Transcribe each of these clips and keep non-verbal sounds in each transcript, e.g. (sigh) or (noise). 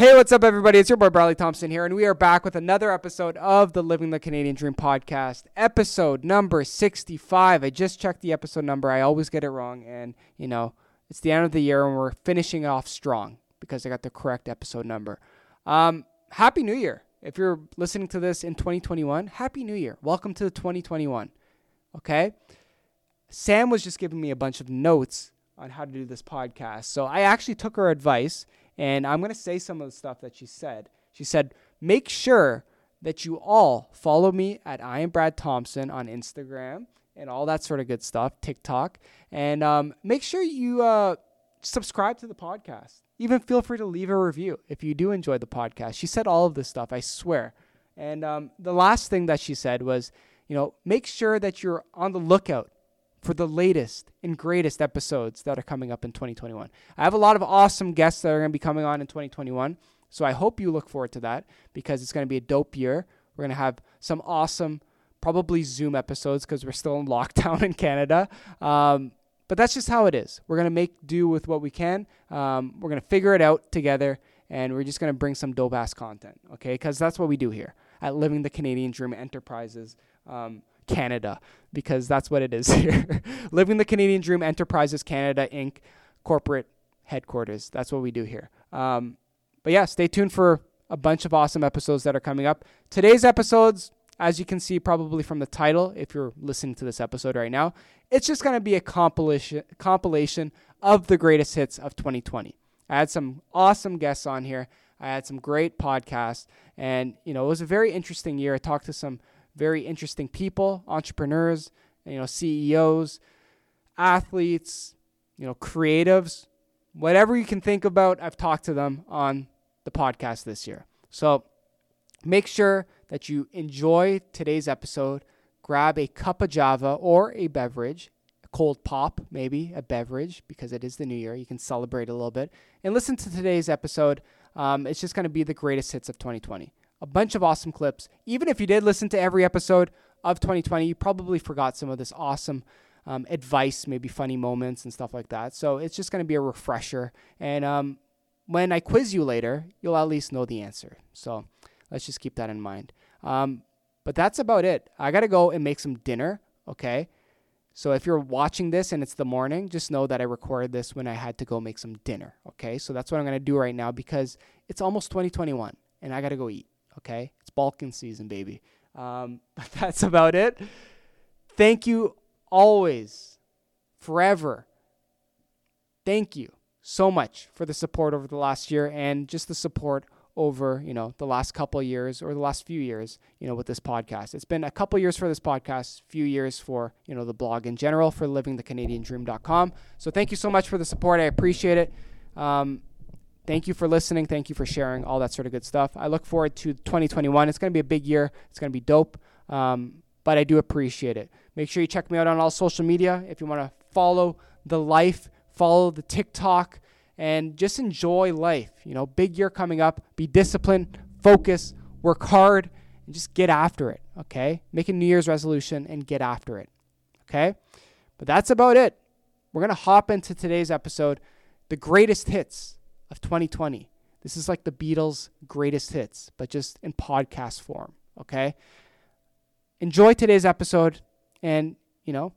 Hey, what's up, everybody? It's your boy Bradley Thompson here, and we are back with another episode of the Living the Canadian Dream podcast, episode number 65. I just checked the episode number. I always get it wrong, and you know, it's the end of the year, and we're finishing off strong because I got the correct episode number. Um, happy New Year. If you're listening to this in 2021, Happy New Year. Welcome to 2021. Okay? Sam was just giving me a bunch of notes on how to do this podcast. So I actually took her advice and I'm going to say some of the stuff that she said. She said, make sure that you all follow me at I am Brad Thompson on Instagram and all that sort of good stuff, TikTok. And um, make sure you uh, subscribe to the podcast. Even feel free to leave a review if you do enjoy the podcast. She said all of this stuff, I swear. And um, the last thing that she said was, you know, make sure that you're on the lookout for the latest and greatest episodes that are coming up in 2021. I have a lot of awesome guests that are going to be coming on in 2021. So I hope you look forward to that because it's going to be a dope year. We're going to have some awesome, probably Zoom episodes because we're still in lockdown (laughs) in Canada. Um, but that's just how it is. We're going to make do with what we can. Um, we're going to figure it out together and we're just going to bring some dope ass content, okay? Because that's what we do here at Living the Canadian Dream Enterprises. Um, Canada because that's what it is (laughs) here. Living the Canadian Dream Enterprises Canada Inc. corporate headquarters. That's what we do here. Um, but yeah, stay tuned for a bunch of awesome episodes that are coming up. Today's episodes, as you can see probably from the title, if you're listening to this episode right now, it's just going to be a compilation compilation of the greatest hits of 2020. I had some awesome guests on here. I had some great podcasts, and you know it was a very interesting year. I talked to some very interesting people, entrepreneurs, you know, CEOs, athletes, you know, creatives, whatever you can think about, I've talked to them on the podcast this year. So make sure that you enjoy today's episode. Grab a cup of Java or a beverage, a cold pop, maybe a beverage, because it is the new year. You can celebrate a little bit. And listen to today's episode. Um, it's just going to be the greatest hits of 2020 a bunch of awesome clips. Even if you did listen to every episode of 2020, you probably forgot some of this awesome um, advice, maybe funny moments and stuff like that. So it's just going to be a refresher. And um, when I quiz you later, you'll at least know the answer. So let's just keep that in mind. Um, but that's about it. I got to go and make some dinner. Okay. So if you're watching this and it's the morning, just know that I recorded this when I had to go make some dinner. Okay. So that's what I'm going to do right now because it's almost 2021 and I got to go eat. Okay, it's bulking season, baby. Um, (laughs) but that's about it. Thank you always, forever. Thank you so much for the support over the last year and just the support over you know the last couple years or the last few years you know with this podcast it's been a couple years for this podcast few years for you know the blog in general for livingthecanadiandream.com so thank you so much for the support i appreciate it um, Thank you for listening. Thank you for sharing all that sort of good stuff. I look forward to 2021. It's going to be a big year. It's going to be dope. Um, but I do appreciate it. Make sure you check me out on all social media if you want to follow the life, follow the TikTok, and just enjoy life. You know, big year coming up. Be disciplined, focus, work hard, and just get after it. Okay? Make a New Year's resolution and get after it. Okay? But that's about it. We're going to hop into today's episode the greatest hits of 2020. This is like the Beatles' greatest hits, but just in podcast form. Okay? Enjoy today's episode and, you know,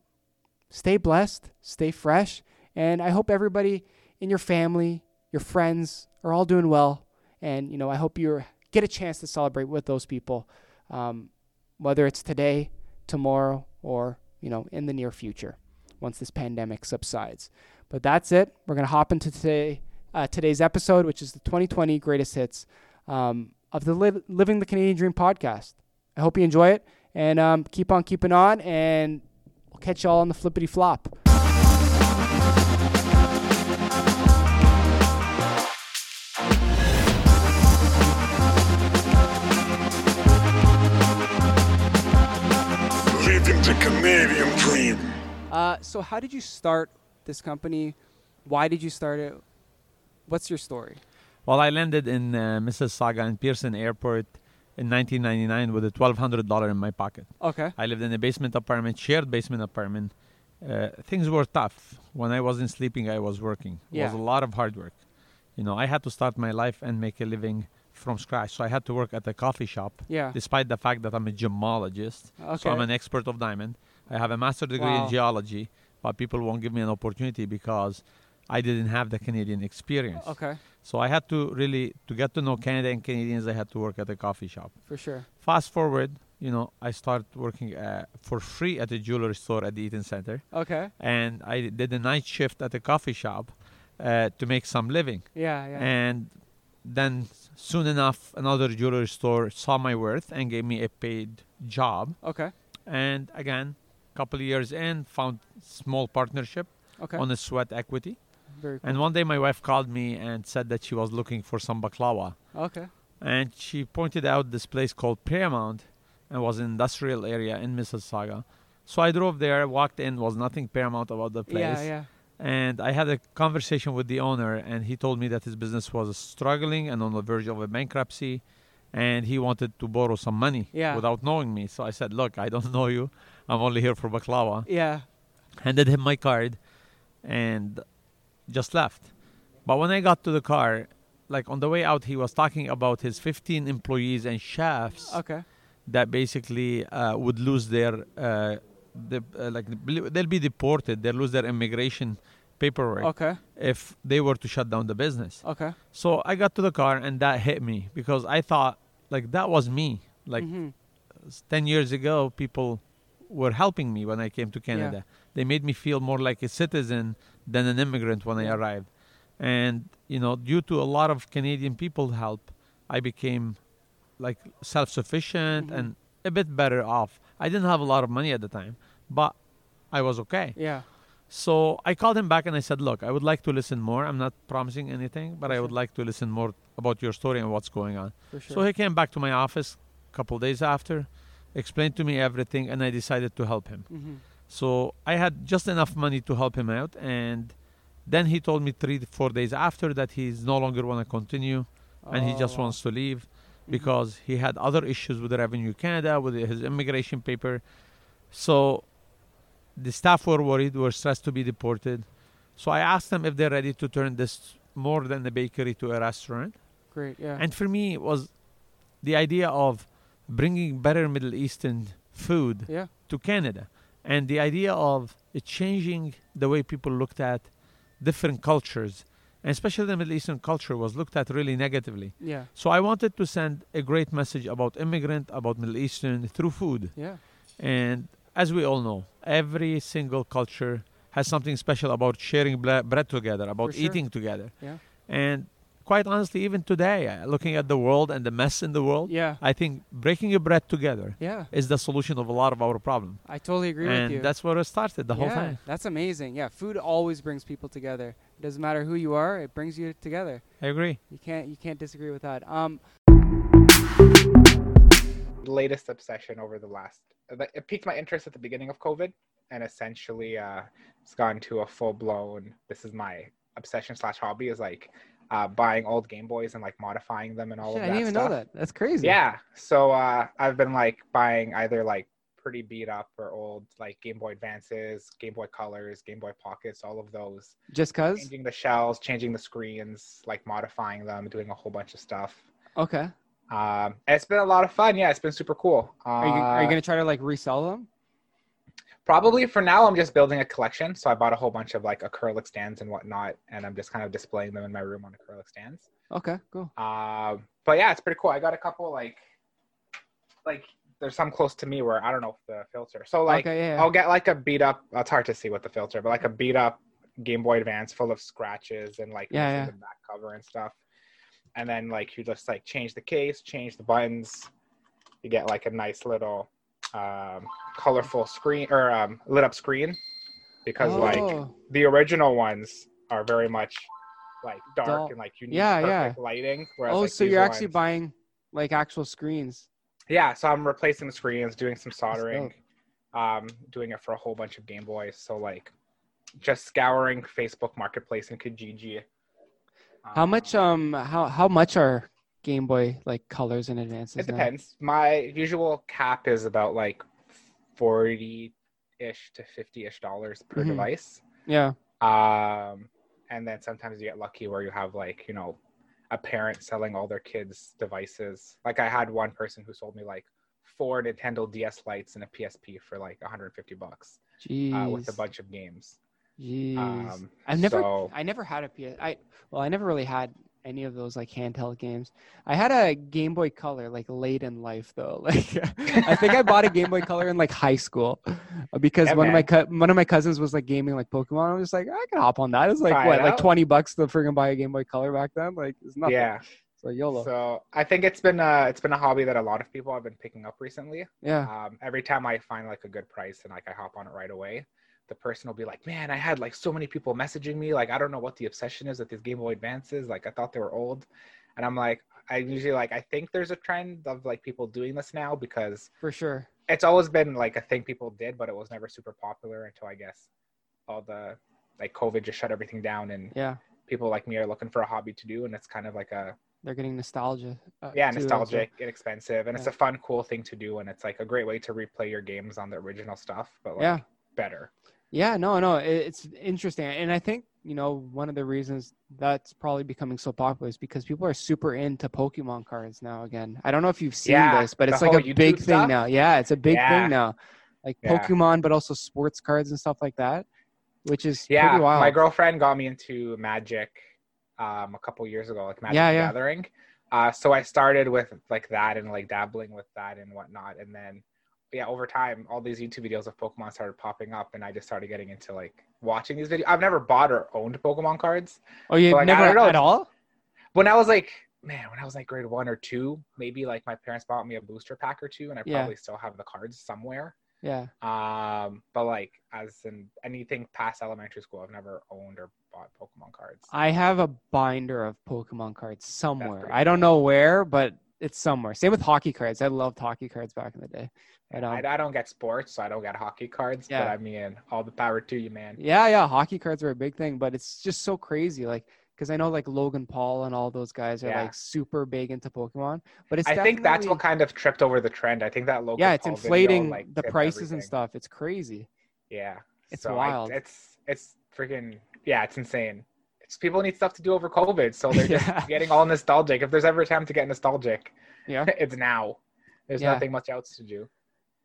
stay blessed, stay fresh. And I hope everybody in your family, your friends are all doing well. And, you know, I hope you get a chance to celebrate with those people, um, whether it's today, tomorrow, or, you know, in the near future once this pandemic subsides. But that's it. We're going to hop into today uh, today's episode, which is the 2020 greatest hits um, of the Li- Living the Canadian Dream podcast. I hope you enjoy it and um, keep on keeping on, and we'll catch y'all on the flippity flop. Living the Canadian dream. Uh, so, how did you start this company? Why did you start it? What's your story? Well, I landed in uh, Mississauga and Pearson Airport in 1999 with a $1,200 in my pocket. Okay. I lived in a basement apartment, shared basement apartment. Uh, things were tough. When I wasn't sleeping, I was working. It Yeah. was a lot of hard work. you know, I had to start my life and make a living from scratch. So I had to work at a coffee shop, Yeah. despite the fact that I'm a gemologist. Okay. So I'm an expert of diamond. I have a master degree Wow. in geology, but people won't give me an opportunity because I didn't have the Canadian experience. Okay. So I had to really to get to know Canada and Canadians. I had to work at a coffee shop. For sure. Fast forward, you know, I started working uh, for free at a jewelry store at the Eaton Center, Okay. and I did a night shift at a coffee shop uh, to make some living. Yeah. Yeah. And then soon enough, another jewelry store saw my worth and gave me a paid job. okay. And again, couple of years in, found small partnership Okay. on a sweat equity. Very cool. And one day my wife called me and said that she was looking for some baklava. okay. And she pointed out this place called Paramount and was an industrial area in Mississauga. So I drove there, walked in, was nothing Paramount about the place. Yeah. Yeah. And I had a conversation with the owner, and he told me that his business was struggling and on the verge of a bankruptcy, and he wanted to borrow some money Yeah. without knowing me. So I said, "Look, I don't (laughs) know you. I'm only here for baklava." Yeah. Handed him my card, and just left. But when I got to the car, like on the way out, he was talking about his 15 employees and chefs Okay. that basically uh, would lose their uh, the, uh, like they'll be deported. They'll lose their immigration paperwork Okay. if they were to shut down the business. Okay. So I got to the car and that hit me because I thought like that was me. Like Mhm. 10 years ago people were helping me when I came to Canada. They made me feel more like a citizen than an immigrant when I arrived. And you know, due to a lot of Canadian people help, I became like self-sufficient Mhm. and a bit better off. I didn't have a lot of money at the time, but I was okay. Yeah. So I called him back and I said, Look, I would like to listen more. I'm not promising anything, but I would Sure. like to listen more about your story and what's going on. For sure. So he came back to my office a couple days after, explained to me everything, and I decided to help him. Mhm. So I had just enough money to help him out. And then he told me three to four days after that he's no longer want to continue and he Oh, just wants to leave Mhm. because he had other issues with the Revenue Canada, with his immigration paper. So the staff were worried, were stressed to be deported. So I asked them if they're ready to turn this more than a bakery to a restaurant. Great. Yeah. And for me, it was the idea of bringing better Middle Eastern food yeah. to Canada, and the idea of it changing the way people looked at different cultures, and especially the Middle Eastern culture was looked at really negatively. Yeah. So I wanted to send a great message about immigrant, about Middle Eastern through food. Yeah. And as we all know, every single culture has something special about sharing bread together, about sure. eating together. Yeah. And quite honestly, even today, uh, looking at the world and the mess in the world, Yeah. I think breaking your bread together Yeah. is the solution of a lot of our problem. I totally agree with and you. that's where it started the whole yeah, time. That's amazing. Yeah, food always brings people together. It doesn't matter who you are; it brings you together. I agree. You can't you can't disagree with that. Um, latest obsession over the last it piqued my interest at the beginning of covid and essentially uh it's gone to a full-blown this is my obsession slash hobby is like uh buying old game boys and like modifying them and all shit, of that. I didn't even stuff know that. That's crazy. yeah so uh i've been like buying either like pretty beat up or old like game boy advances game boy colors game boy pockets all of those Just cause. changing the shells changing the screens like modifying them doing a whole bunch of stuff Okay. um, it's been a lot of fun. Yeah, it's been super cool. Uh, Are you are you gonna try to like resell them? Probably for now, I'm just building a collection. So I bought a whole bunch of like acrylic stands and whatnot, and I'm just kind of displaying them in my room on acrylic stands. Okay. Cool. Um, but yeah, it's pretty cool. I got a couple like, like there's some close to me where I don't know if the filter. So like, okay. Yeah. yeah. I'll get like a beat up. It's hard to see with the filter, but like a beat up Game Boy Advance full of scratches and like Yeah, yeah. the back cover and stuff. And then like you just like change the case, change the buttons. You get like a nice little um, colorful screen or um, lit up screen because like Oh, the original ones are very much like dark Dull. and like you need Yeah, yeah. lighting. Whereas, oh, like, so you're actually buying like actual screens. yeah, so I'm replacing the screens, doing some soldering, um, doing it for a whole bunch of Game Boys. So like, just scouring Facebook Marketplace and Kijiji. How much Um, um how how much are Game Boy like colors and advances? It now? depends. My usual cap is about like forty ish to fifty ish dollars per Mhm. device. Yeah. Um, and then sometimes you get lucky where you have like you know a parent selling all their kids devices like i had one person who sold me like four nintendo DS Lites and a psp for like 150 bucks Jeez. uh, with a bunch of games Jeez. um, I've never so- I never had a PS I well I never really had any of those like handheld games. I had a Game Boy Color like late in life though. (laughs) Like I think I bought a Game Boy Color in like high school uh, because Yeah, one man. of my co- one of my cousins was like gaming like Pokemon. I was just like I can hop on that. It's like Try what it like 20 bucks to friggin' buy a Game Boy Color back then. Like it's nothing. yeah So YOLO. so i think it's been uh it's been a hobby that a lot of people have been picking up recently yeah. um, every time I find like a good price and like I hop on it right away, the person will be like, "Man, I had like so many people messaging me. Like, I don't know what the obsession is with these Game Boy Advances. Like, I thought they were old." And I'm like, I usually like I think there's a trend of like people doing this now because For sure. it's always been like a thing people did, but it was never super popular until I guess all the like COVID just shut everything down and Yeah. people like me are looking for a hobby to do, and it's kind of like a They're getting nostalgia. uh, yeah nostalgic also. nostalgic inexpensive and it's a fun cool thing to do and it's like a great way to replay your games on the original stuff but like Yeah. Better Yeah, no, no, it's interesting, and I think you know one of the reasons that's probably becoming so popular is because people are super into Pokemon cards now. Again, I don't know if you've seen Yeah, this, but it's like a YouTube big thing now. Yeah, it's a big Yeah. thing now, like Yeah. Pokemon, but also sports cards and stuff like that, which is yeah pretty wild. my girlfriend got me into magic um a couple years ago like magic Yeah, the yeah. gathering uh so i started with like that and like dabbling with that and whatnot and then yeah over time all these youtube videos of pokemon started popping up and i just started getting into like watching these videos i've never bought or owned pokemon cards oh, you but, like, never at all? when I was like, man, when I was like grade one or two, maybe like my parents bought me a booster pack or two, and I Yeah. probably still have the cards somewhere. Yeah, Um, but like as in anything past elementary school, I've never owned or bought Pokemon cards. I have a binder of Pokemon cards somewhere. I don't cool. know where, but it's somewhere. Same with hockey cards. I loved hockey cards back in the day. But, um, I, I don't get sports, so I don't get hockey cards. Yeah. But I mean, all the power to you, man. Yeah, yeah, hockey cards are a big thing, but it's just so crazy. Like, because I know like Logan Paul and all those guys are Yeah. like super big into Pokemon, but it's I think that's what kind of tripped over the trend. I think that Logan yeah, it's Paul video, inflating like, the prices and stuff. It's crazy. Yeah, It's So I- wild. it's it's freaking yeah, it's insane. People need stuff to do over COVID, so they're just (laughs) Yeah. getting all nostalgic. If there's ever a time to get nostalgic, Yeah, (laughs) it's now. There's Yeah. nothing much else to do.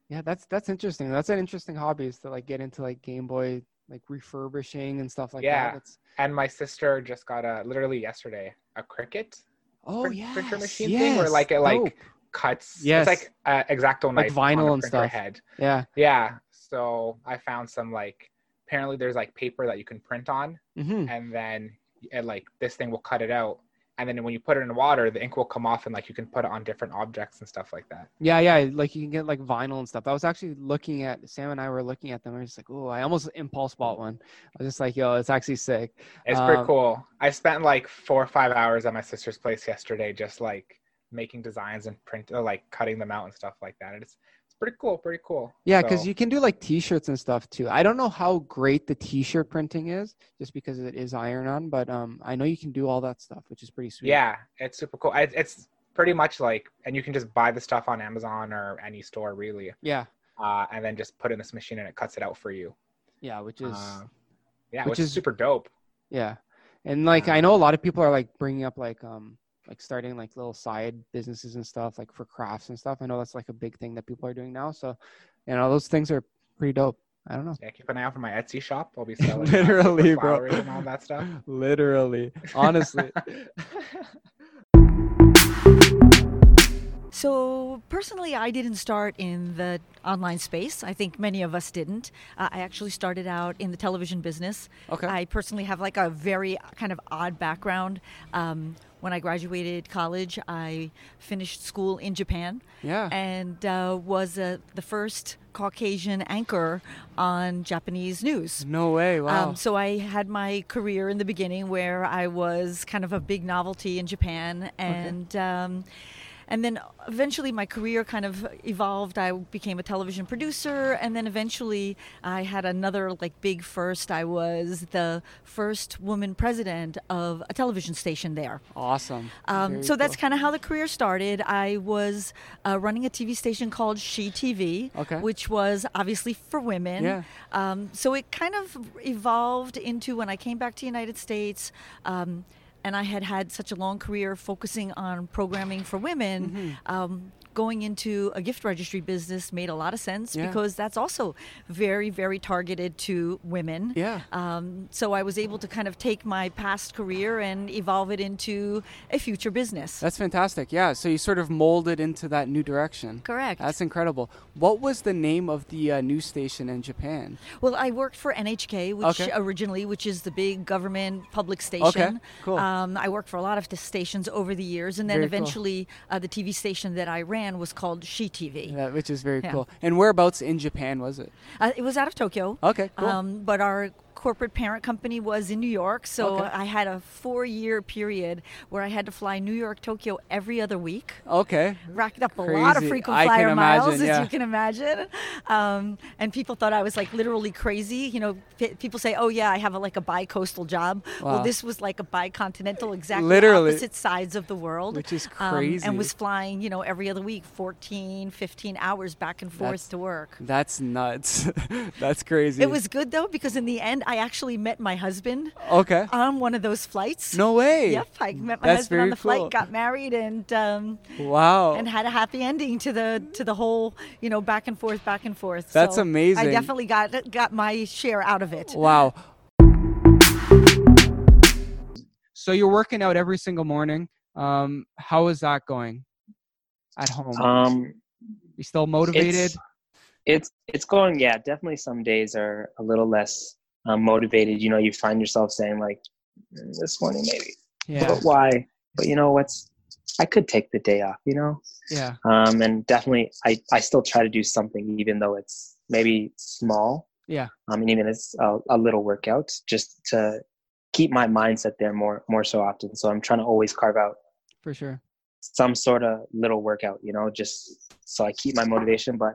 yeah, that's that's interesting. That's an interesting hobby is to like get into like Game Boy like refurbishing and stuff like Yeah. that. It's, And my sister just got a literally yesterday a Cricut oh yeah, printer machine thing where, like, it, like, dope. cuts. Yes. It's like uh, exacto knife on vinyl and stuff. head. yeah, Yeah. So I found some like apparently there's like paper that you can print on, hmm and then and like this thing will cut it out. And then when you put it in water, the ink will come off, and like you can put it on different objects and stuff like that. yeah, yeah. Like you can get like vinyl and stuff. I was actually looking at Sam and I were looking at them. I was just like, oh, I almost impulse bought one. I was just like, yo, it's actually sick. It's pretty Um, cool. I spent like four or five hours at my sister's place yesterday, just like making designs and print, uh, like cutting them out and stuff like that. And it's pretty cool, pretty cool. Yeah, because So, you can do like t-shirts and stuff too. I don't know how great the t-shirt printing is, just because it is iron-on, but um, I know you can do all that stuff, which is pretty sweet. yeah, it's super cool. It, it's pretty much like, and you can just buy the stuff on Amazon or any store really, yeah, uh, and then just put in this machine and it cuts it out for you. yeah, which is Uh, yeah, which which, is is- super dope. yeah, and like I know a lot of people are like bringing up like um like starting like little side businesses and stuff like for crafts and stuff. I know that's like a big thing that people are doing now. So, you know, those things are pretty dope. I don't know. Yeah, keep an eye out for my Etsy shop. I'll be (laughs) selling uh, Literally, bro. and all that stuff. (laughs) Literally, honestly. (laughs) So, personally, I didn't start in the online space. I think many of us didn't. Uh, I actually started out in the television business. Okay. I personally have like a very kind of odd background. Um, when I graduated college, I finished school in Japan yeah. and uh, was uh, the first Caucasian anchor on Japanese news. no way. Wow. Um, so I had my career in the beginning where I was kind of a big novelty in Japan, and um, and then eventually my career kind of evolved. I became a television producer, and then eventually I had another like big first. I was the first woman president of a television station there. Awesome. Um, so that's kind of how the career started. I was uh, running a TV station called She TV, Okay. which was obviously for women. Yeah. Um, so it kind of evolved into when I came back to the United States. Um, and I had had such a long career focusing on programming for women. Mm-hmm. Um, going into a gift registry business made a lot of sense Yeah. because that's also very, very targeted to women. Yeah. Um, so I was able to kind of take my past career and evolve it into a future business. That's fantastic. Yeah. So you sort of molded into that new direction. Correct. That's incredible. What was the name of the uh, news station in Japan? Well, I worked for NHK, which Okay. originally, which is the big government public station. Okay. cool. Um, I worked for a lot of the stations over the years, and then Very cool. eventually, uh, the TV station that I ran was called She TV. That, which is very Yeah. cool. And whereabouts in Japan was it? Uh, it was out of Tokyo. Okay, cool. Um, but our corporate parent company was in New York, so Okay. I had a four-year period where I had to fly New York, Tokyo every other week. Okay. racked up a lot of frequent flyer miles, imagine, as you can imagine. Um, and people thought I was like literally crazy. You know, p- people say, "Oh yeah, I have a, like a bi-coastal job." Wow. Well, this was like a bi-continental, exactly Literally. opposite sides of the world, Which is um, crazy. and was flying, you know, every other week, 14, 15 hours back and forth That's- to work. That's nuts. (laughs) That's crazy. It was good though because in the end, I actually met my husband okay. on one of those flights. No way. Yep, I met my That's husband on very the flight, cool. got married, and um, Wow. and had a happy ending to the to the whole you know back and forth back and forth That's So amazing. i definitely got got my share out of it Wow. So you're working out every single morning. Um, how is that going at home? Um, you still motivated? it's, it's it's going. Yeah, definitely. Some days are a little less um, motivated. You know, you find yourself saying like, "Mm, "This morning maybe," Yeah. but why? But you know what's? I could take the day off. You know, Yeah. um, and definitely, I I still try to do something, even though it's maybe small. Yeah. I mean, even it's a, a little workout, just to keep my mindset there more more so often. So I'm trying to always carve out For sure. some sort of little workout, you know, just so I keep my motivation. But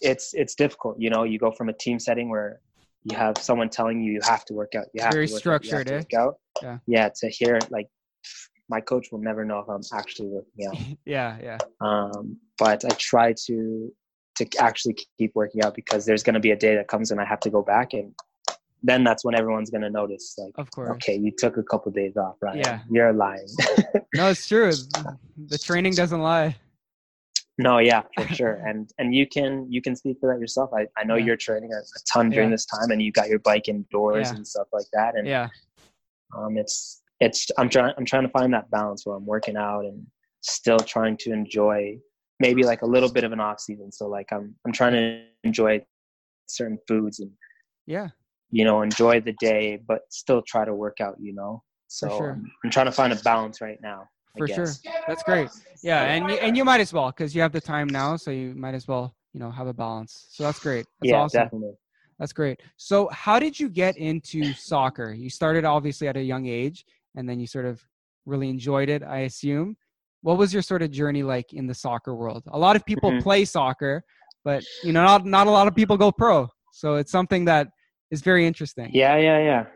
it's it's difficult, you know. You go from a team setting where you have someone telling you you have to work out, you have Very to work out, structured, eh? work out. Yeah. yeah. To hear like my coach will never know if I'm actually working out. (laughs) Yeah. Yeah. Um, but I try to to actually keep working out because there's going to be a day that comes and I have to go back and then that's when everyone's going to notice like Of course. okay you took a couple days off right Yeah. you're lying (laughs) No, it's true. The training doesn't lie. No, yeah, for sure. And and you can you can speak for that yourself. I, I know Yeah. you're training a, a ton during Yeah. this time and you got your bike indoors Yeah. and stuff like that. And Yeah. um it's it's I'm trying I'm trying to find that balance where I'm working out and still trying to enjoy maybe like a little bit of an off season. So like I'm I'm trying to enjoy certain foods and Yeah. you know enjoy the day but still try to work out, you know. So sure. um, I'm trying to find a balance right now. I For sure. That's great. Yeah, and you, and you might as well because you have the time now, so you might as well you know have a balance. So that's great. That's yeah, awesome. definitely. That's great. So how did you get into soccer? You started obviously at a young age, and then you sort of really enjoyed it, I assume. What was your sort of journey like in the soccer world? A lot of people Mhm. play soccer, but you know, not not a lot of people go pro. So it's something that is very interesting. Yeah, yeah, yeah.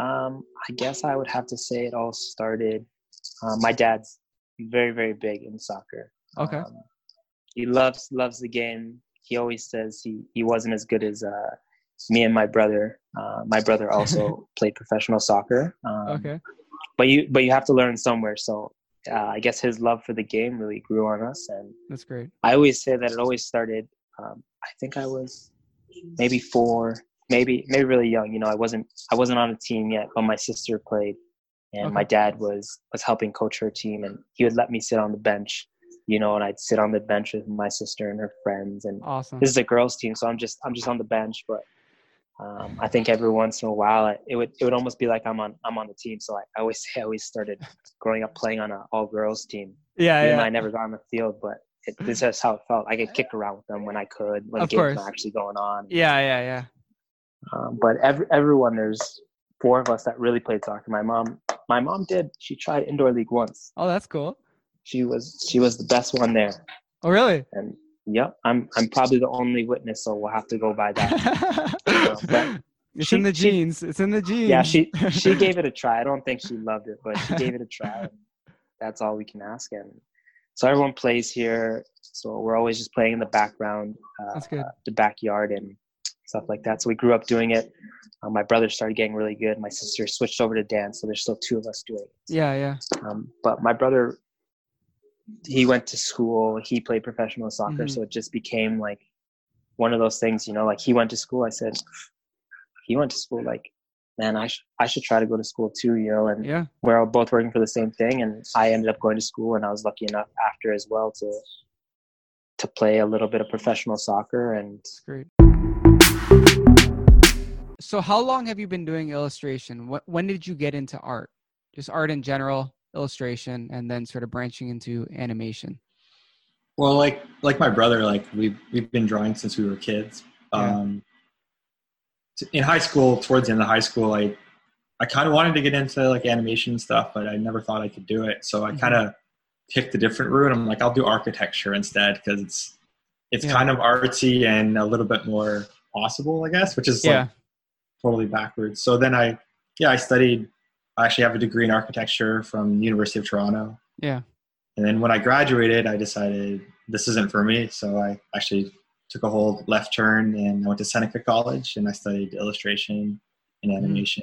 Um, I guess I would have to say it all started. Uh, my dad's very, very big in soccer. Okay. Um, he loves loves the game. He always says he he wasn't as good as uh, me and my brother. Uh, my brother also (laughs) played professional soccer. Um, Okay. But you but you have to learn somewhere. So uh, I guess his love for the game really grew on us, and That's great. I always say that it always started. Um, I think I was maybe four, maybe maybe really young. You know, I wasn't I wasn't on a team yet, but my sister played, and my dad was was helping coach her team, and he would let me sit on the bench. You know, and I'd sit on the bench with my sister and her friends, and Awesome. this is a girls' team, so I'm just I'm just on the bench, but. Um, I think every once in a while, I- it would it would almost be like I'm on I'm on the team. So I, I always say (laughs) I always started growing up playing on an all girls team Yeah, even yeah. I never got on the field, but it, this is how it felt. I get kicked around with them when I could, when Of games course. were actually going on. Yeah, yeah, yeah. Um, but every, everyone, there's four of us that really played soccer. My mom, my mom did. She tried indoor league once, Oh, that's cool. she was she was the best one there. Oh, really? And yep, I'm I'm probably the only witness, so we'll have to go by that. (laughs) but (laughs) it's she- in the she- It's in the genes. yeah, she (laughs) she gave it a try. I don't think she loved it, but she gave it a try. That's all we can ask. And so everyone plays here. So we're always just playing in the background, uh, That's good. the backyard, and stuff like that. So we grew up doing it. Uh, my brother started getting really good. My sister switched over to dance, so there's still two of us doing it. Yeah, yeah. Um, but my brother, he went to school. He played professional soccer, Mhm. so it just became like one of those things. You know, like he went to school. I said, he went to school. Like, man, I should I should try to go to school too. You know, and Yeah. we're all both working for the same thing. And I ended up going to school, and I was lucky enough after as well to to play a little bit of professional soccer. And It's great. So, how long have you been doing illustration? Wh- When did you get into art? Just art in general, illustration, and then sort of branching into animation. Well, like like my brother, like we've we've been drawing since we were kids. Yeah. Um, in high school, towards the end of high school, I I kind of wanted to get into like animation stuff, but I never thought I could do it. So I Mhm. kind of picked a different route. I'm like, I'll do architecture instead because it's it's Yeah. kind of artsy and a little bit more possible, I guess, which is Yeah. like totally backwards. So then I yeah I studied. I actually have a degree in architecture from University of Toronto. Yeah. And then when I graduated, I decided this isn't for me. So I actually took a whole left turn and I went to Seneca College and I studied illustration and animation.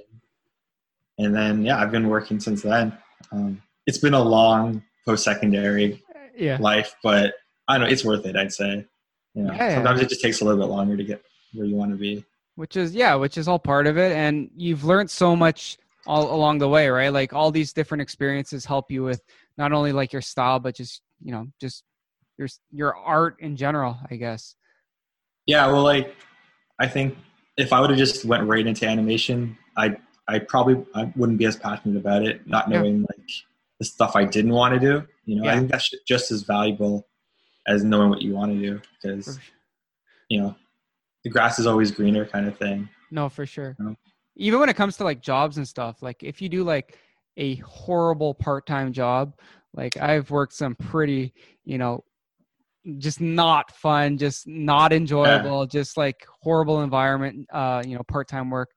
And then, yeah, I've been working since then. Um, it's been a long post secondary Yeah. life, but I don't know, it's worth it, I'd say. You know, Yeah, yeah. sometimes it just takes a little bit longer to get where you want to be. Which is yeah which is all part of it and you've learned so much all along the way right like all these different experiences help you with not only like your style but just you know just your your art in general i guess Yeah, well, like I think if I would have just went right into animation, I I probably I wouldn't be as passionate about it, not Yeah. knowing like the stuff I didn't want to do. You know, Yeah. I think that's just as valuable as knowing what you want to do because you know the grass is always greener, kind of thing. no for sure No. even when it comes to like jobs and stuff like if you do like a horrible part-time job like i've worked some pretty you know just not fun just not enjoyable just like horrible environment uh you know part-time work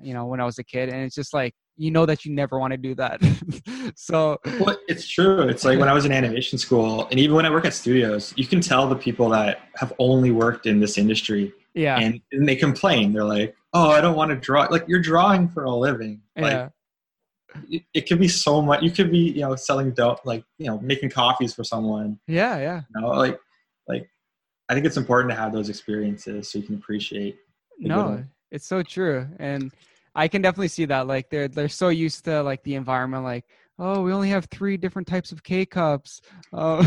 you know when i was a kid and it's just like you know that you never want to do that (laughs) so Well, it's true. It's like when I was in animation school, and even when I work at studios, you can tell the people that have only worked in this industry, yeah and, and they complain. They're like, "Oh, I don't want to draw." Like you're drawing for a living. Like, yeah it, it could be so much. You could be, you know, selling dope, like you know, making coffees for someone. yeah yeah You know, like, like I think it's important to have those experiences so you can appreciate. no it's so true and i can definitely see that like they're they're so used to like the environment like oh we only have three different types of k cups uh,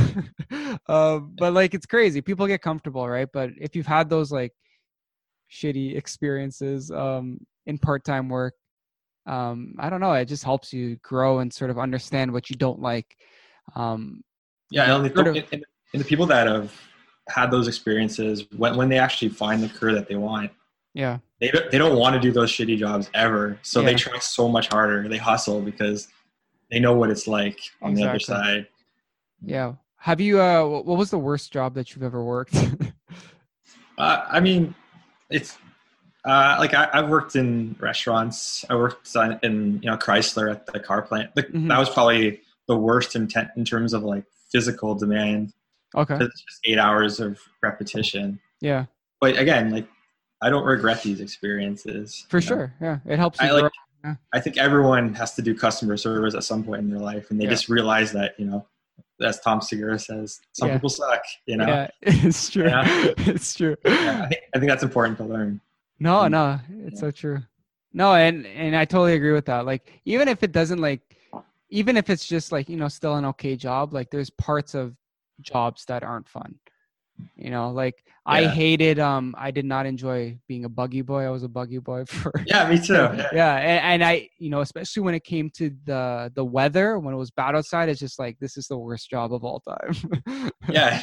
(laughs) uh, but like it's crazy. People get comfortable right? But if you've had those like shitty experiences um in part-time work um i don't know it just helps you grow and sort of understand what you don't like. Um Yeah, and Sort of- and the people that have had those experiences, when when they actually find the career that they want, yeah they don't, they don't want to do those shitty jobs ever. So Yeah. they try so much harder. They hustle because they know what it's like on the other side. yeah have you uh what was the worst job that you've ever worked (laughs) Uh, I mean, it's uh, like I, I've worked in restaurants. I worked on, in you know Chrysler at the car plant. The, Mhm. That was probably the worst intent in terms of like physical demand. okay It's just eight hours of repetition. yeah But again, like I don't regret these experiences. for you know? sure yeah it helps you I like. grow. I think everyone has to do customer service at some point in their life, and they Yeah. just realize that you know, as Tom Segura says, some Yeah. people suck. You know, Yeah, (laughs) it's true. Yeah. (laughs) It's true. Yeah, I, think, I think that's important to learn. No, Mm. no, it's Yeah. so true. No, and and I totally agree with that. Like even if it doesn't like even if it's just like, you know, still an okay job, like there's parts of jobs that aren't fun. You know, like I hated um I did not enjoy being a buggy boy. I was a buggy boy (laughs) for Yeah, me too. Yeah. (laughs) yeah and, and i you know especially when it came to the the weather when it was bad outside it's just like this is the worst job of all time. (laughs) Yeah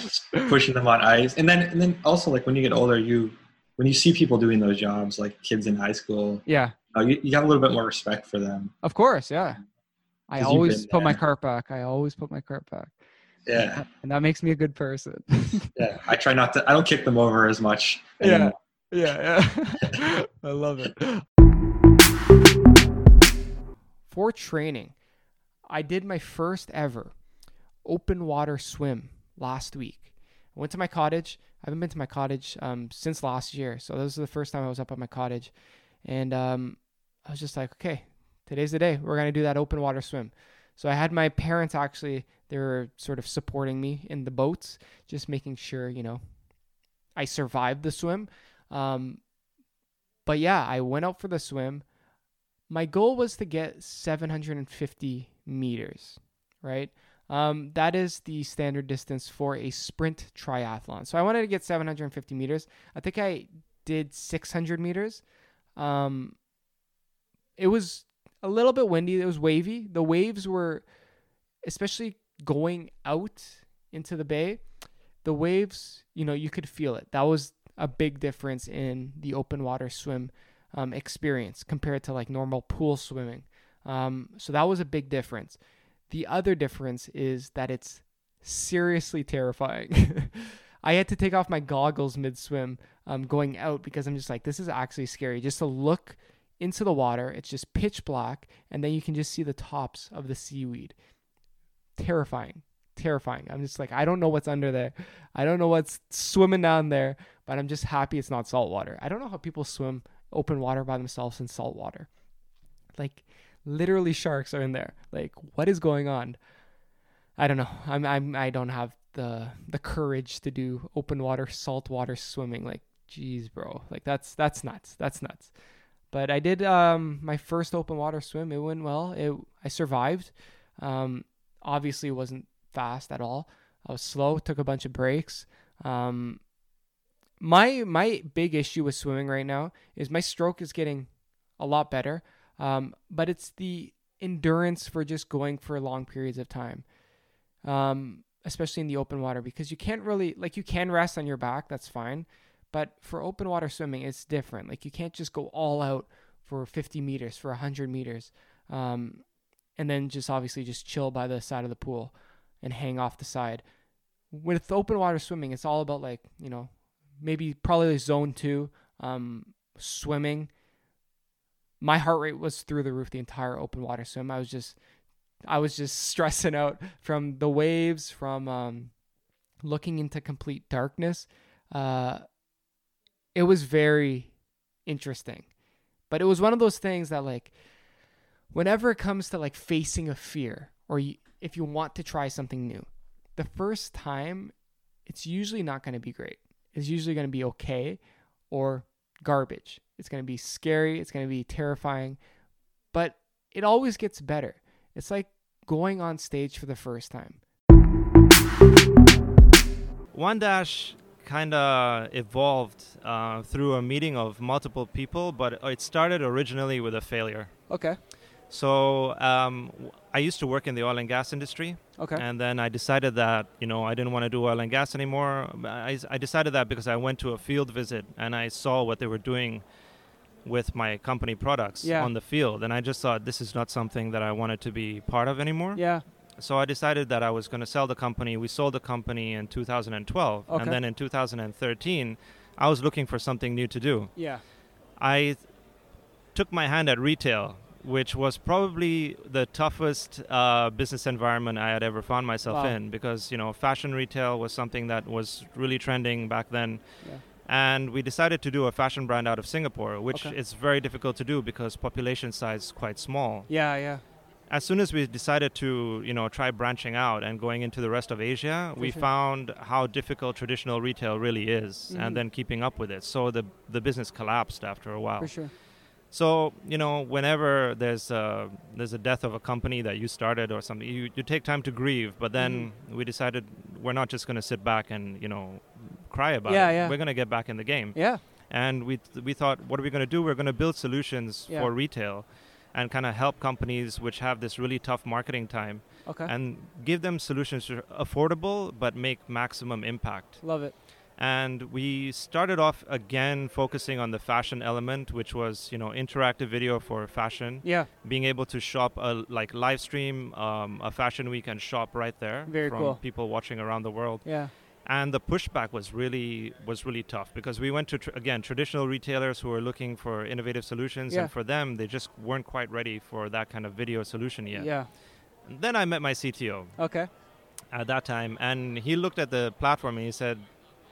pushing them on ice. And then and then also like when you get older you when you see people doing those jobs like kids in high school yeah. uh, you, you have a little bit more respect for them. Of course yeah. I always put my cart back. I always put my cart back Yeah, (laughs) and that makes me a good person. (laughs) yeah. I try not to. I don't kick them over as much. Yeah. anymore. yeah, yeah. (laughs) I love it. For training, I did my first ever open water swim last week. I went to my cottage. I haven't been to my cottage um, since last year, so this was the first time I was up at my cottage, and um, I was just like, okay, today's the day. We're gonna do that open water swim. So I had my parents actually. They were sort of supporting me in the boats, just making sure you know I survived the swim. Um, but yeah, I went out for the swim. My goal was to get 750 meters, right? Um, that is the standard distance for a sprint triathlon. So I wanted to get 750 meters. I think I did 600 meters. Um, it was a little bit windy. It was wavy. The waves were, especially going out into the bay, the waves, you know, you could feel it. That was a big difference in the open water swim um, experience compared to like normal pool swimming. Um, so that was a big difference. The other difference is that it's seriously terrifying. (laughs) I had to take off my goggles mid swim um, going out because I'm just like, this is actually scary. Just to look into the water, it's just pitch black, and then you can just see the tops of the seaweed. Terrifying. Terrifying. I'm just like, I don't know what's under there. I don't know what's swimming down there, but I'm just happy it's not salt water. I don't know how people swim open water by themselves in salt water. Like, literally sharks are in there. Like, what is going on? I don't know. I'm I'm I don't have the the courage to do open water, salt water swimming. Like, geez, bro. Like that's that's nuts. That's nuts. But I did um my first open water swim. It went well. It I survived. Um, obviously, wasn't fast at all. I was slow. Took a bunch of breaks. Um, my my big issue with swimming right now is my stroke is getting a lot better. Um, but it's the endurance for just going for long periods of time, um, especially in the open water, because you can't really, like, you can rest on your back, that's fine. But for open water swimming, it's different. Like, you can't just go all out for 50 meters, for 100 meters, um, and then just obviously just chill by the side of the pool and hang off the side. With open water swimming, it's all about, like, you know, maybe probably zone two um, swimming my heart rate was through the roof the entire open water swim. I was just I was just (laughs) stressing out from the waves, from um, looking into complete darkness. Uh, it was very interesting, but it was one of those things that like whenever it comes to like facing a fear or you, if you want to try something new, the first time it's usually not going to be great. It's usually going to be okay or garbage. It's going to be scary. It's going to be terrifying, but it always gets better. It's like going on stage for the first time. One Dash kind of evolved uh, through a meeting of multiple people, but it started originally with a failure. Okay. So um, I used to work in the oil and gas industry, Okay. and then I decided that you know I didn't want to do oil and gas anymore. I, I decided that because I went to a field visit and I saw what they were doing with my company products Yeah. on the field, and I just thought this is not something that I wanted to be part of anymore. yeah. So I decided that I was going to sell the company. We sold the company in 2012, Okay. and then in 2013, I was looking for something new to do. Yeah. I took my hand at retail, which was probably the toughest uh, business environment I had ever found myself Wow. in because you know fashion retail was something that was really trending back then. Yeah. And we decided to do a fashion brand out of Singapore, which Okay. is very difficult to do because population size is quite small Yeah. Yeah. As soon as we decided to you know try branching out and going into the rest of asia For we sure. found how difficult traditional retail really is Mhm. and then keeping up with it so the the business collapsed after a while For sure. so you know whenever there's a there's a death of a company that you started or something you, you take time to grieve but then Mm-hmm. we decided we're not just going to sit back and you know cry about Yeah, it yeah. we're going to get back in the game Yeah. and we we thought what are we going to do we're going to build solutions Yeah. for retail and kind of help companies which have this really tough marketing time Okay. and give them solutions that are affordable but make maximum impact Love it. And we started off again focusing on the fashion element, which was you know interactive video for fashion. Yeah. Being able to shop a like live stream um, a fashion week and shop right there Very from cool. people watching around the world Yeah. And the pushback was really was really tough because we went to tr- again traditional retailers who were looking for innovative solutions Yeah. and for them they just weren't quite ready for that kind of video solution yet Yeah. And then i met my cto Okay. at that time and he looked at the platform and he said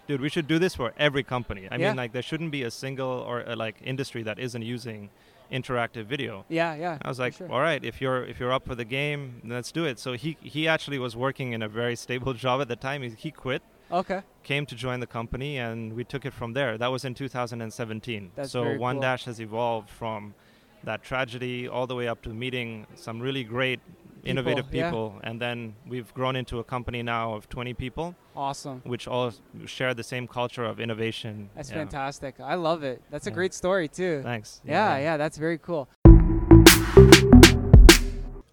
dude we should do this for every company i Yeah. mean like there shouldn't be a single or uh, like industry that isn't using interactive video Yeah. Yeah. I was like, sure. all right, if you're if you're up for the game, let's do it. So he he actually was working in a very stable (laughs) job at the time. He, he quit, Okay. came to join the company, and we took it from there. That was in 2017. That's so very One cool. Dash has evolved from that tragedy all the way up to meeting some really great, innovative yeah. people, and then we've grown into a company now of 20 people, Awesome. which all share the same culture of innovation. That's Yeah. fantastic. I love it. That's a great story too. Thanks. Yeah, yeah, that's very cool.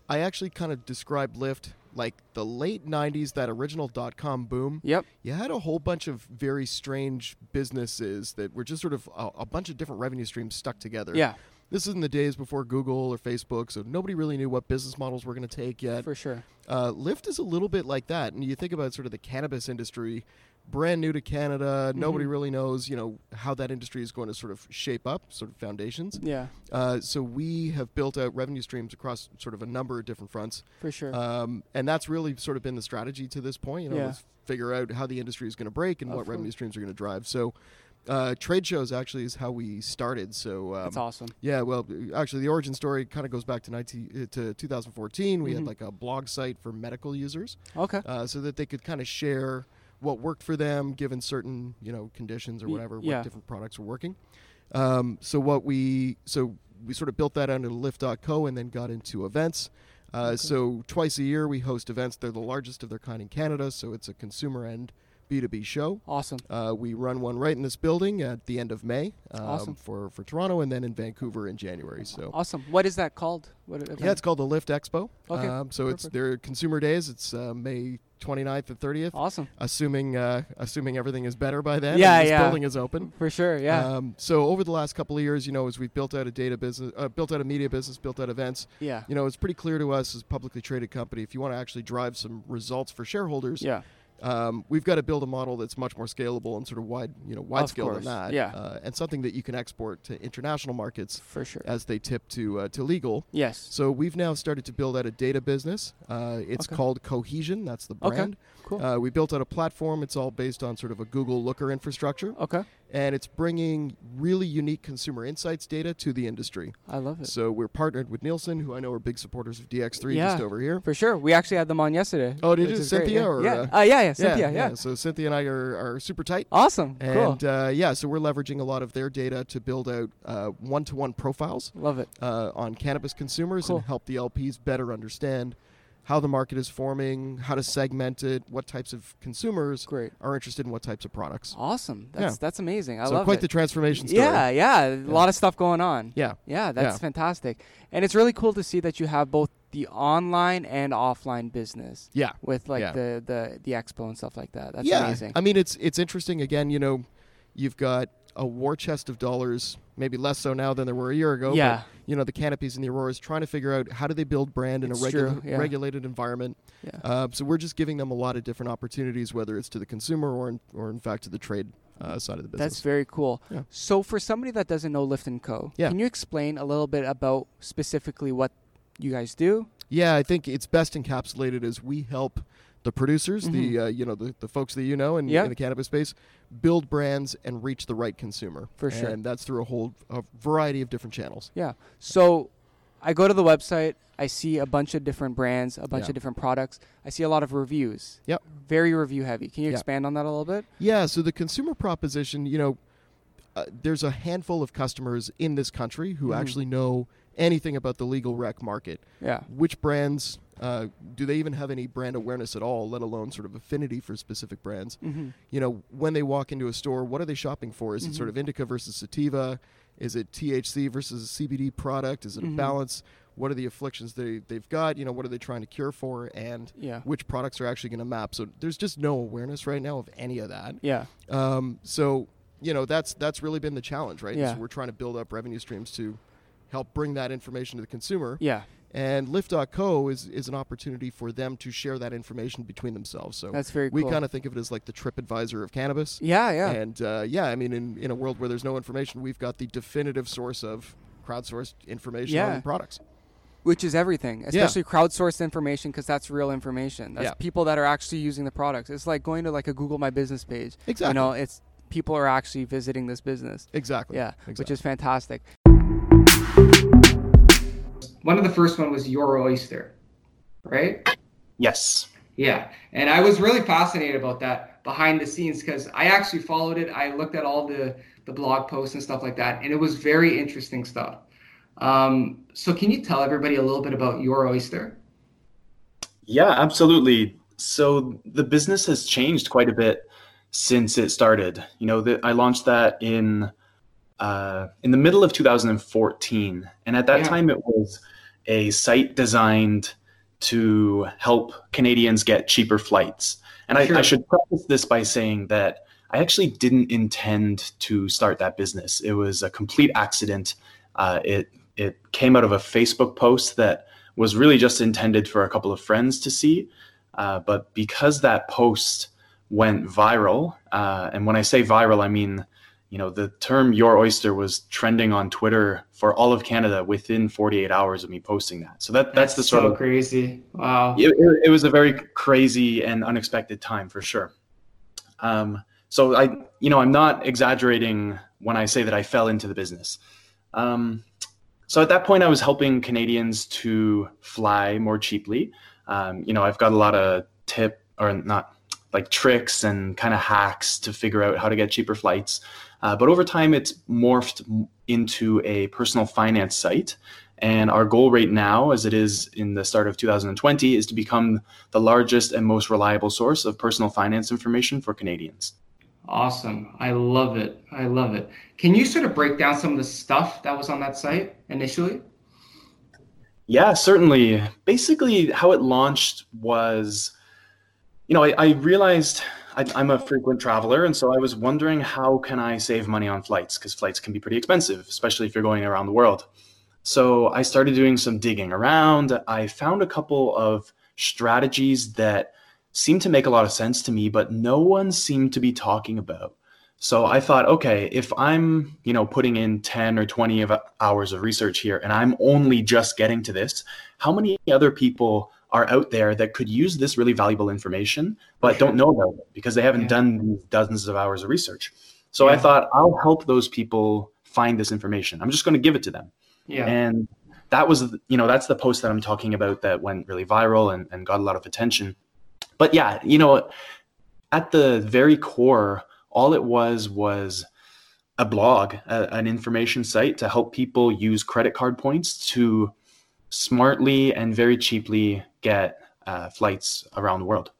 I actually kind of described Lift like the late 90s, that original dot com boom. Yep. You had a whole bunch of very strange businesses that were just sort of a, a bunch of different revenue streams stuck together. Yeah, This is in the days before Google or Facebook, so nobody really knew what business models were going to take yet. for sure. Uh, Lift is a little bit like that, and you think about sort of the cannabis industry, brand new to Canada. Nobody Mhm. really knows, you know, how that industry is going to sort of shape up, sort of foundations. Yeah, Uh, so we have built out revenue streams across sort of a number of different fronts, for sure. um, and that's really sort of been the strategy to this point. You know, Yeah. let's figure out how the industry is going to break and Of what revenue course. streams are going to drive. So. Uh, trade shows actually is how we started. So um, that's awesome. yeah, well, actually, the origin story kind of goes back to 19 uh, to 2014. We Mhm. had like a blog site for medical users, Okay. uh, so that they could kind of share what worked for them given certain you know conditions or whatever, yeah. what different products were working. Um, so what we so we sort of built that under Lift.co and then got into events. Uh, So twice a year we host events. They're the largest of their kind in Canada. So it's a consumer end B2B show. Awesome. Uh, we run one right in this building at the end of May um, Awesome. for, for Toronto and then in Vancouver in January. So Awesome. What is that called? What event? yeah, it's called the Lift Expo. Okay, Um, so it's their consumer days. It's uh, May 29th and 30th. awesome. Assuming uh, assuming everything is better by then. Yeah, and this yeah. building is open. For sure. Yeah. Um, so over the last couple of years, you know, as we've built out a data business, uh, built out a media business, built out events, yeah. you know, it's pretty clear to us as a publicly traded company, if you want to actually drive some results for shareholders, Yeah. Um, we've got to build a model that's much more scalable and sort of wide, you know, wide Of scale course, than that. yeah. Uh, and something that you can export to international markets For sure. as they tip to uh, to legal. Yes. So we've now started to build out a data business. Uh, it's Okay. called Cohesion. That's the brand. Okay. Cool. Uh, we built out a platform. It's all based on sort of a Google Looker infrastructure, okay. And it's bringing really unique consumer insights data to the industry. I love it. So we're partnered with Nielsen, who I know are big supporters of DX3 Yeah. just over here. For sure. We actually had them on yesterday. Oh, did you? great, Cynthia yeah. or, yeah. uh, Uh, yeah, yeah, Cynthia, yeah. So Cynthia and I are, are super tight. Awesome. cool. And uh, yeah, so we're leveraging a lot of their data to build out uh, one-to-one profiles Love it. uh, on cannabis consumers Cool. and help the LPs better understand how the market is forming, how to segment it, what types of consumers Great. are interested in what types of products. Awesome. That's Yeah. that's amazing. I love it. so love quite it. the transformation story. yeah, yeah, a lot of stuff going on. Yeah. Yeah, that's Yeah. fantastic. And it's really cool to see that you have both the online and offline business Yeah. with like Yeah. the, the the expo and stuff like that. That's yeah. amazing. I mean, it's it's interesting. Again, you know, you've got a war chest of dollars, maybe less so now than there were a year ago. but, Yeah. you know, the canopies and the auroras trying to figure out how do they build brand in It's a true, yeah. regulated environment. Yeah. Uh, so we're just giving them a lot of different opportunities, whether it's to the consumer or in, or in fact to the trade uh, side of the business. That's very cool. Yeah. So for somebody that doesn't know Lift and Co, Yeah. can you explain a little bit about specifically what you guys do? Yeah, I think it's best encapsulated as we help the producers, the Mhm. uh, you know the, the folks that you know in, Yeah. in the cannabis space, build brands and reach the right consumer. For sure. and that's through a whole a variety of different channels. Yeah. So I go to the website, I see a bunch of different brands, a bunch Yeah. of different products. I see a lot of reviews. Yep. Very review heavy. Can you expand on that a little bit? Yeah, so the consumer proposition, you know, uh, there's a handful of customers in this country who Mhm. actually know anything about the legal rec market. Yeah. Which brands uh, do they even have any brand awareness at all, let alone sort of affinity for specific brands? Mm-hmm. You know, when they walk into a store, what are they shopping for? Is it sort Mhm. of indica versus sativa? Is it THC versus a CBD product? Is it Mhm. a balance? What are the afflictions they they've got? You know, what are they trying to cure for? And Yeah. which products are actually going to map? So there's just no awareness right now of any of that. Yeah. Um, so you know that's that's really been the challenge, right? Yeah. So we're trying to build up revenue streams to help bring that information to the consumer. Yeah. And Lift.co is is an opportunity for them to share that information between themselves. So That's very we cool. kind of think of it as like the TripAdvisor of cannabis. Yeah, yeah. And uh, yeah, I mean, in, in a world where there's no information, we've got the definitive source of crowdsourced information Yeah. on products. Which is everything, especially crowdsourced information, because that's real information. That's Yeah. people that are actually using the products. It's like going to like a Google My Business page. Exactly. You know, it's people are actually visiting this business. Exactly. Yeah, which is fantastic. One of the first one was Your Oyster, right? Yes. Yeah, and I was really fascinated about that behind the scenes because I actually followed it. I looked at all the the blog posts and stuff like that, and it was very interesting stuff. Um, so, can you tell everybody a little bit about Your Oyster? Yeah, absolutely. So the business has changed quite a bit since it started. You know, the, I launched that in uh, in the middle of 2014, and at that Yeah. time it was a site designed to help Canadians get cheaper flights. And I, I should preface this by saying that I actually didn't intend to start that business. It was a complete accident. Uh, it it came out of a Facebook post that was really just intended for a couple of friends to see. Uh, but because that post went viral, uh, and when I say viral, I mean, you know, the term "your oyster" was trending on Twitter for all of Canada within 48 hours of me posting that. So that that's, the sort so of crazy. Wow. it, it, it was a very crazy and unexpected time for sure. Um, so I, you know, I'm not exaggerating when I say that I fell into the business. Um, so at that point, I was helping Canadians to fly more cheaply. Um, you know, I've got a lot of tip or not like tricks and kind of hacks to figure out how to get cheaper flights. Uh, but over time, it's morphed into a personal finance site. And our goal right now, as it is in the start of 2020, is to become the largest and most reliable source of personal finance information for Canadians. Awesome. I love it. I love it. Can you sort of break down some of the stuff that was on that site initially? Yeah, certainly. Basically, how it launched was, you know, I, I realized I, I'm a frequent traveler, and so I was wondering how can I save money on flights because flights can be pretty expensive, especially if you're going around the world. So I started doing some digging around. I found a couple of strategies that seemed to make a lot of sense to me, but no one seemed to be talking about. So I thought, okay, if I'm, you know, putting in 10 or 20 of hours of research here and I'm only just getting to this, how many other people are out there that could use this really valuable information but don't know about it because they haven't Yeah. done dozens of hours of research. So I thought I'll help those people find this information. I'm just going to give it to them. Yeah. And that was, you know, that's the post that I'm talking about that went really viral and, and got a lot of attention. But yeah, you know, at the very core, all it was was a blog, a, an information site to help people use credit card points to smartly and very cheaply get uh, flights around the world.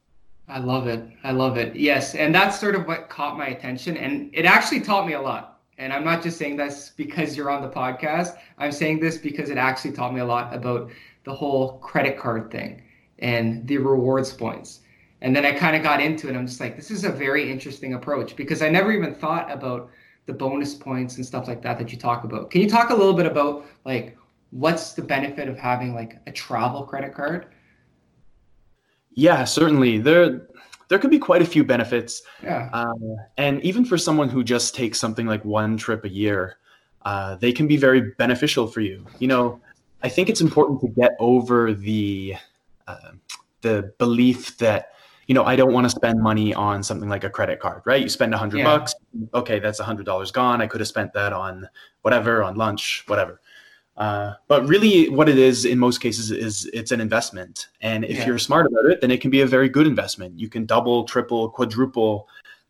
I love it. I love it. Yes. And that's sort of what caught my attention. And it actually taught me a lot. And I'm not just saying this because you're on the podcast. I'm saying this because it actually taught me a lot about the whole credit card thing and the rewards points. And then I kind of got into it. I'm just like, this is a very interesting approach because I never even thought about the bonus points and stuff like that that you talk about. Can you talk a little bit about like what's the benefit of having like a travel credit card? Yeah, certainly. There there could be quite a few benefits. Yeah. Uh, and even for someone who just takes something like one trip a year, uh, they can be very beneficial for you. You know, I think it's important to get over the uh, the belief that you know I don't want to spend money on something like a credit card, right? You spend a hundred Yeah. bucks, okay, that's a hundred dollars gone. I could have spent that on whatever, on lunch, whatever. Uh, but really, what it is in most cases is it's an investment, and if Yeah. you're smart about it, then it can be a very good investment. You can double, triple, quadruple,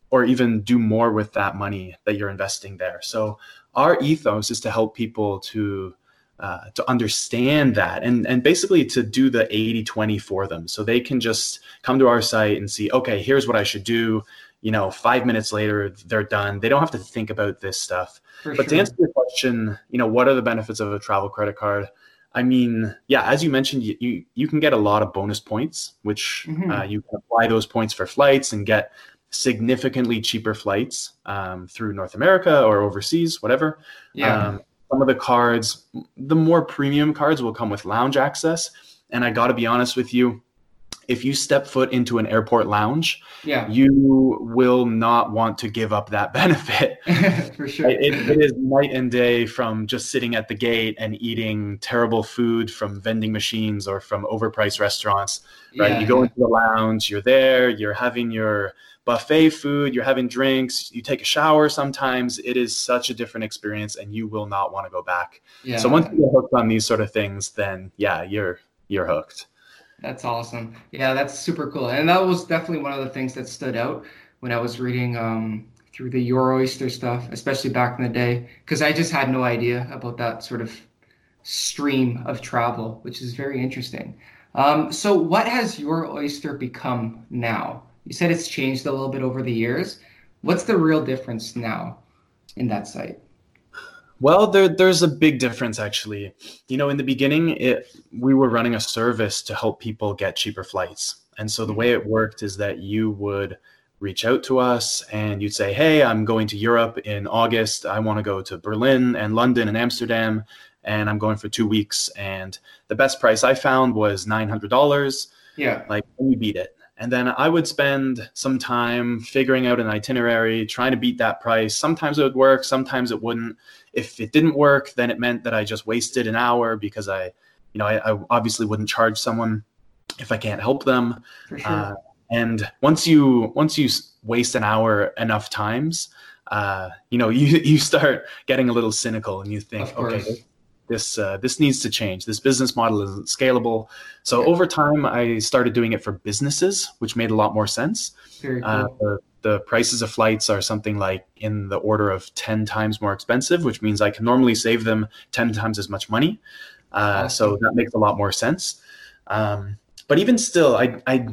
or even do more with that money that you're investing there. So our ethos is to help people to uh, to understand that and and basically to do the 80 20 for them so they can just come to our site and see okay here's what i should do you know, five minutes later they're done. They don't have to think about this stuff. For but to answer your question, you know, what are the benefits of a travel credit card? I mean, yeah, as you mentioned, you you, you can get a lot of bonus points, which Mhm. uh, you can apply those points for flights and get significantly cheaper flights um, through North America or overseas, whatever. Yeah. Um, some of the cards, the more premium cards, will come with lounge access. And I got to be honest with you, if you step foot into an airport lounge, Yeah. you will not want to give up that (laughs) benefit. (laughs) For sure. It, it is night and day from just sitting at the gate and eating terrible food from vending machines or from overpriced restaurants. Right? Yeah, you go yeah. into the lounge, you're there, you're having your buffet food, you're having drinks, you take a shower sometimes. It is such a different experience and you will not want to go back. Yeah. So once you get hooked on these sort of things, then yeah, you're you're hooked. That's awesome. Yeah, that's super cool. And that was definitely one of the things that stood out when I was reading um, through the Your Oyster stuff, especially back in the day, because I just had no idea about that sort of stream of travel, which is very interesting. Um, so, what has Your Oyster become now? You said it's changed a little bit over the years. What's the real difference now in that site? Well, there, there's a big difference actually. You know, in the beginning, it we were running a service to help people get cheaper flights, and so the way mm-hmm. it worked is that you would reach out to us and you'd say, "Hey, I'm going to Europe in August. I want to go to Berlin and London and Amsterdam, and I'm going for two weeks. And the best price I found was nine hundred dollars. Yeah. Like, we beat it?" And then I would spend some time figuring out an itinerary, trying to beat that price. Sometimes it would work, sometimes it wouldn't. If it didn't work, then it meant that I just wasted an hour because I, you know, I, I obviously wouldn't charge someone if I can't help them. Sure. Uh, and once you once you waste an hour enough times, uh, you know, (laughs) you you start getting a little cynical, and you think, okay, this uh, this needs to change. This business model isn't scalable. So over time, I started doing it for businesses, which made a lot more sense. Very Uh, the, the prices of flights are something like in the order of 10 times more expensive, which means I can normally save them 10 times as much money. Uh, So that makes a lot more sense. Um, but even still, I, I,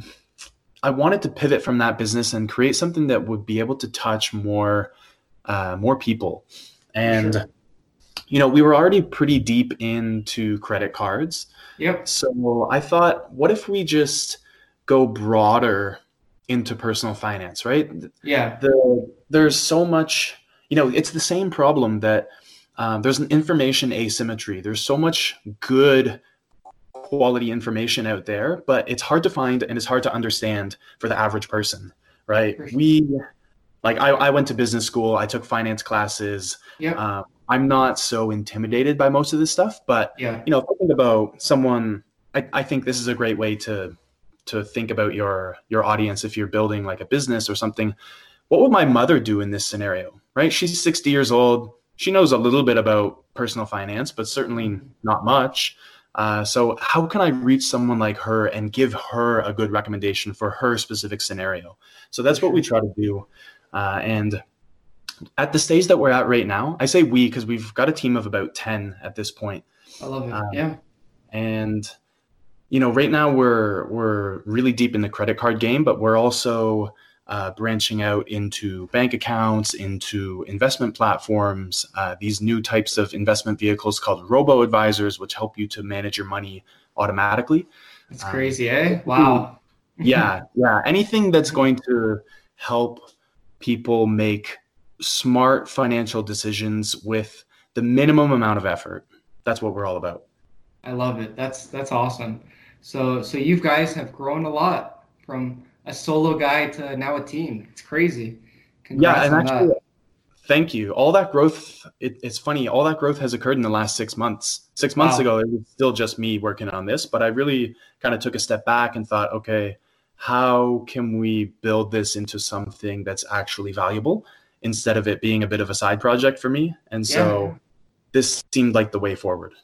I wanted to pivot from that business and create something that would be able to touch more, uh, more people. And, Sure. You know, we were already pretty deep into credit cards. Yep. So I thought, what if we just go broader into personal finance, right? Yeah. The, there's so much, you know, it's the same problem that um, there's an information asymmetry. There's so much good quality information out there, but it's hard to find and it's hard to understand for the average person, right? Sure. We, like, I, I went to business school, I took finance classes. Yep. Um, I'm not so intimidated by most of this stuff, but Yeah. you know, thinking about someone, I, I think this is a great way to to think about your your audience if you're building like a business or something. What would my mother do in this scenario? Right? She's 60 years old. She knows a little bit about personal finance, but certainly not much. Uh, so how can I reach someone like her and give her a good recommendation for her specific scenario? So that's what we try to do. Uh, and at the stage that we're at right now, I say we because we've got a team of about 10 at this point. I love it. Um, yeah. And you know, right now we're we're really deep in the credit card game, but we're also uh, branching out into bank accounts, into investment platforms, uh, these new types of investment vehicles called robo advisors, which help you to manage your money automatically. It's um, crazy, eh? Wow. (laughs) Yeah, yeah. Anything that's going to help people make smart financial decisions with the minimum amount of effort. That's what we're all about. I love it. That's that's awesome. So so you guys have grown a lot from a solo guy to now a team. It's crazy. Congrats yeah, and actually, that. thank you. All that growth, it, it's funny, all that growth has occurred in the last six months. Six months Wow. ago, it was still just me working on this, but I really kind of took a step back and thought, okay, how can we build this into something that's actually valuable instead of it being a bit of a side project for me? And so Yeah. this seemed like the way forward.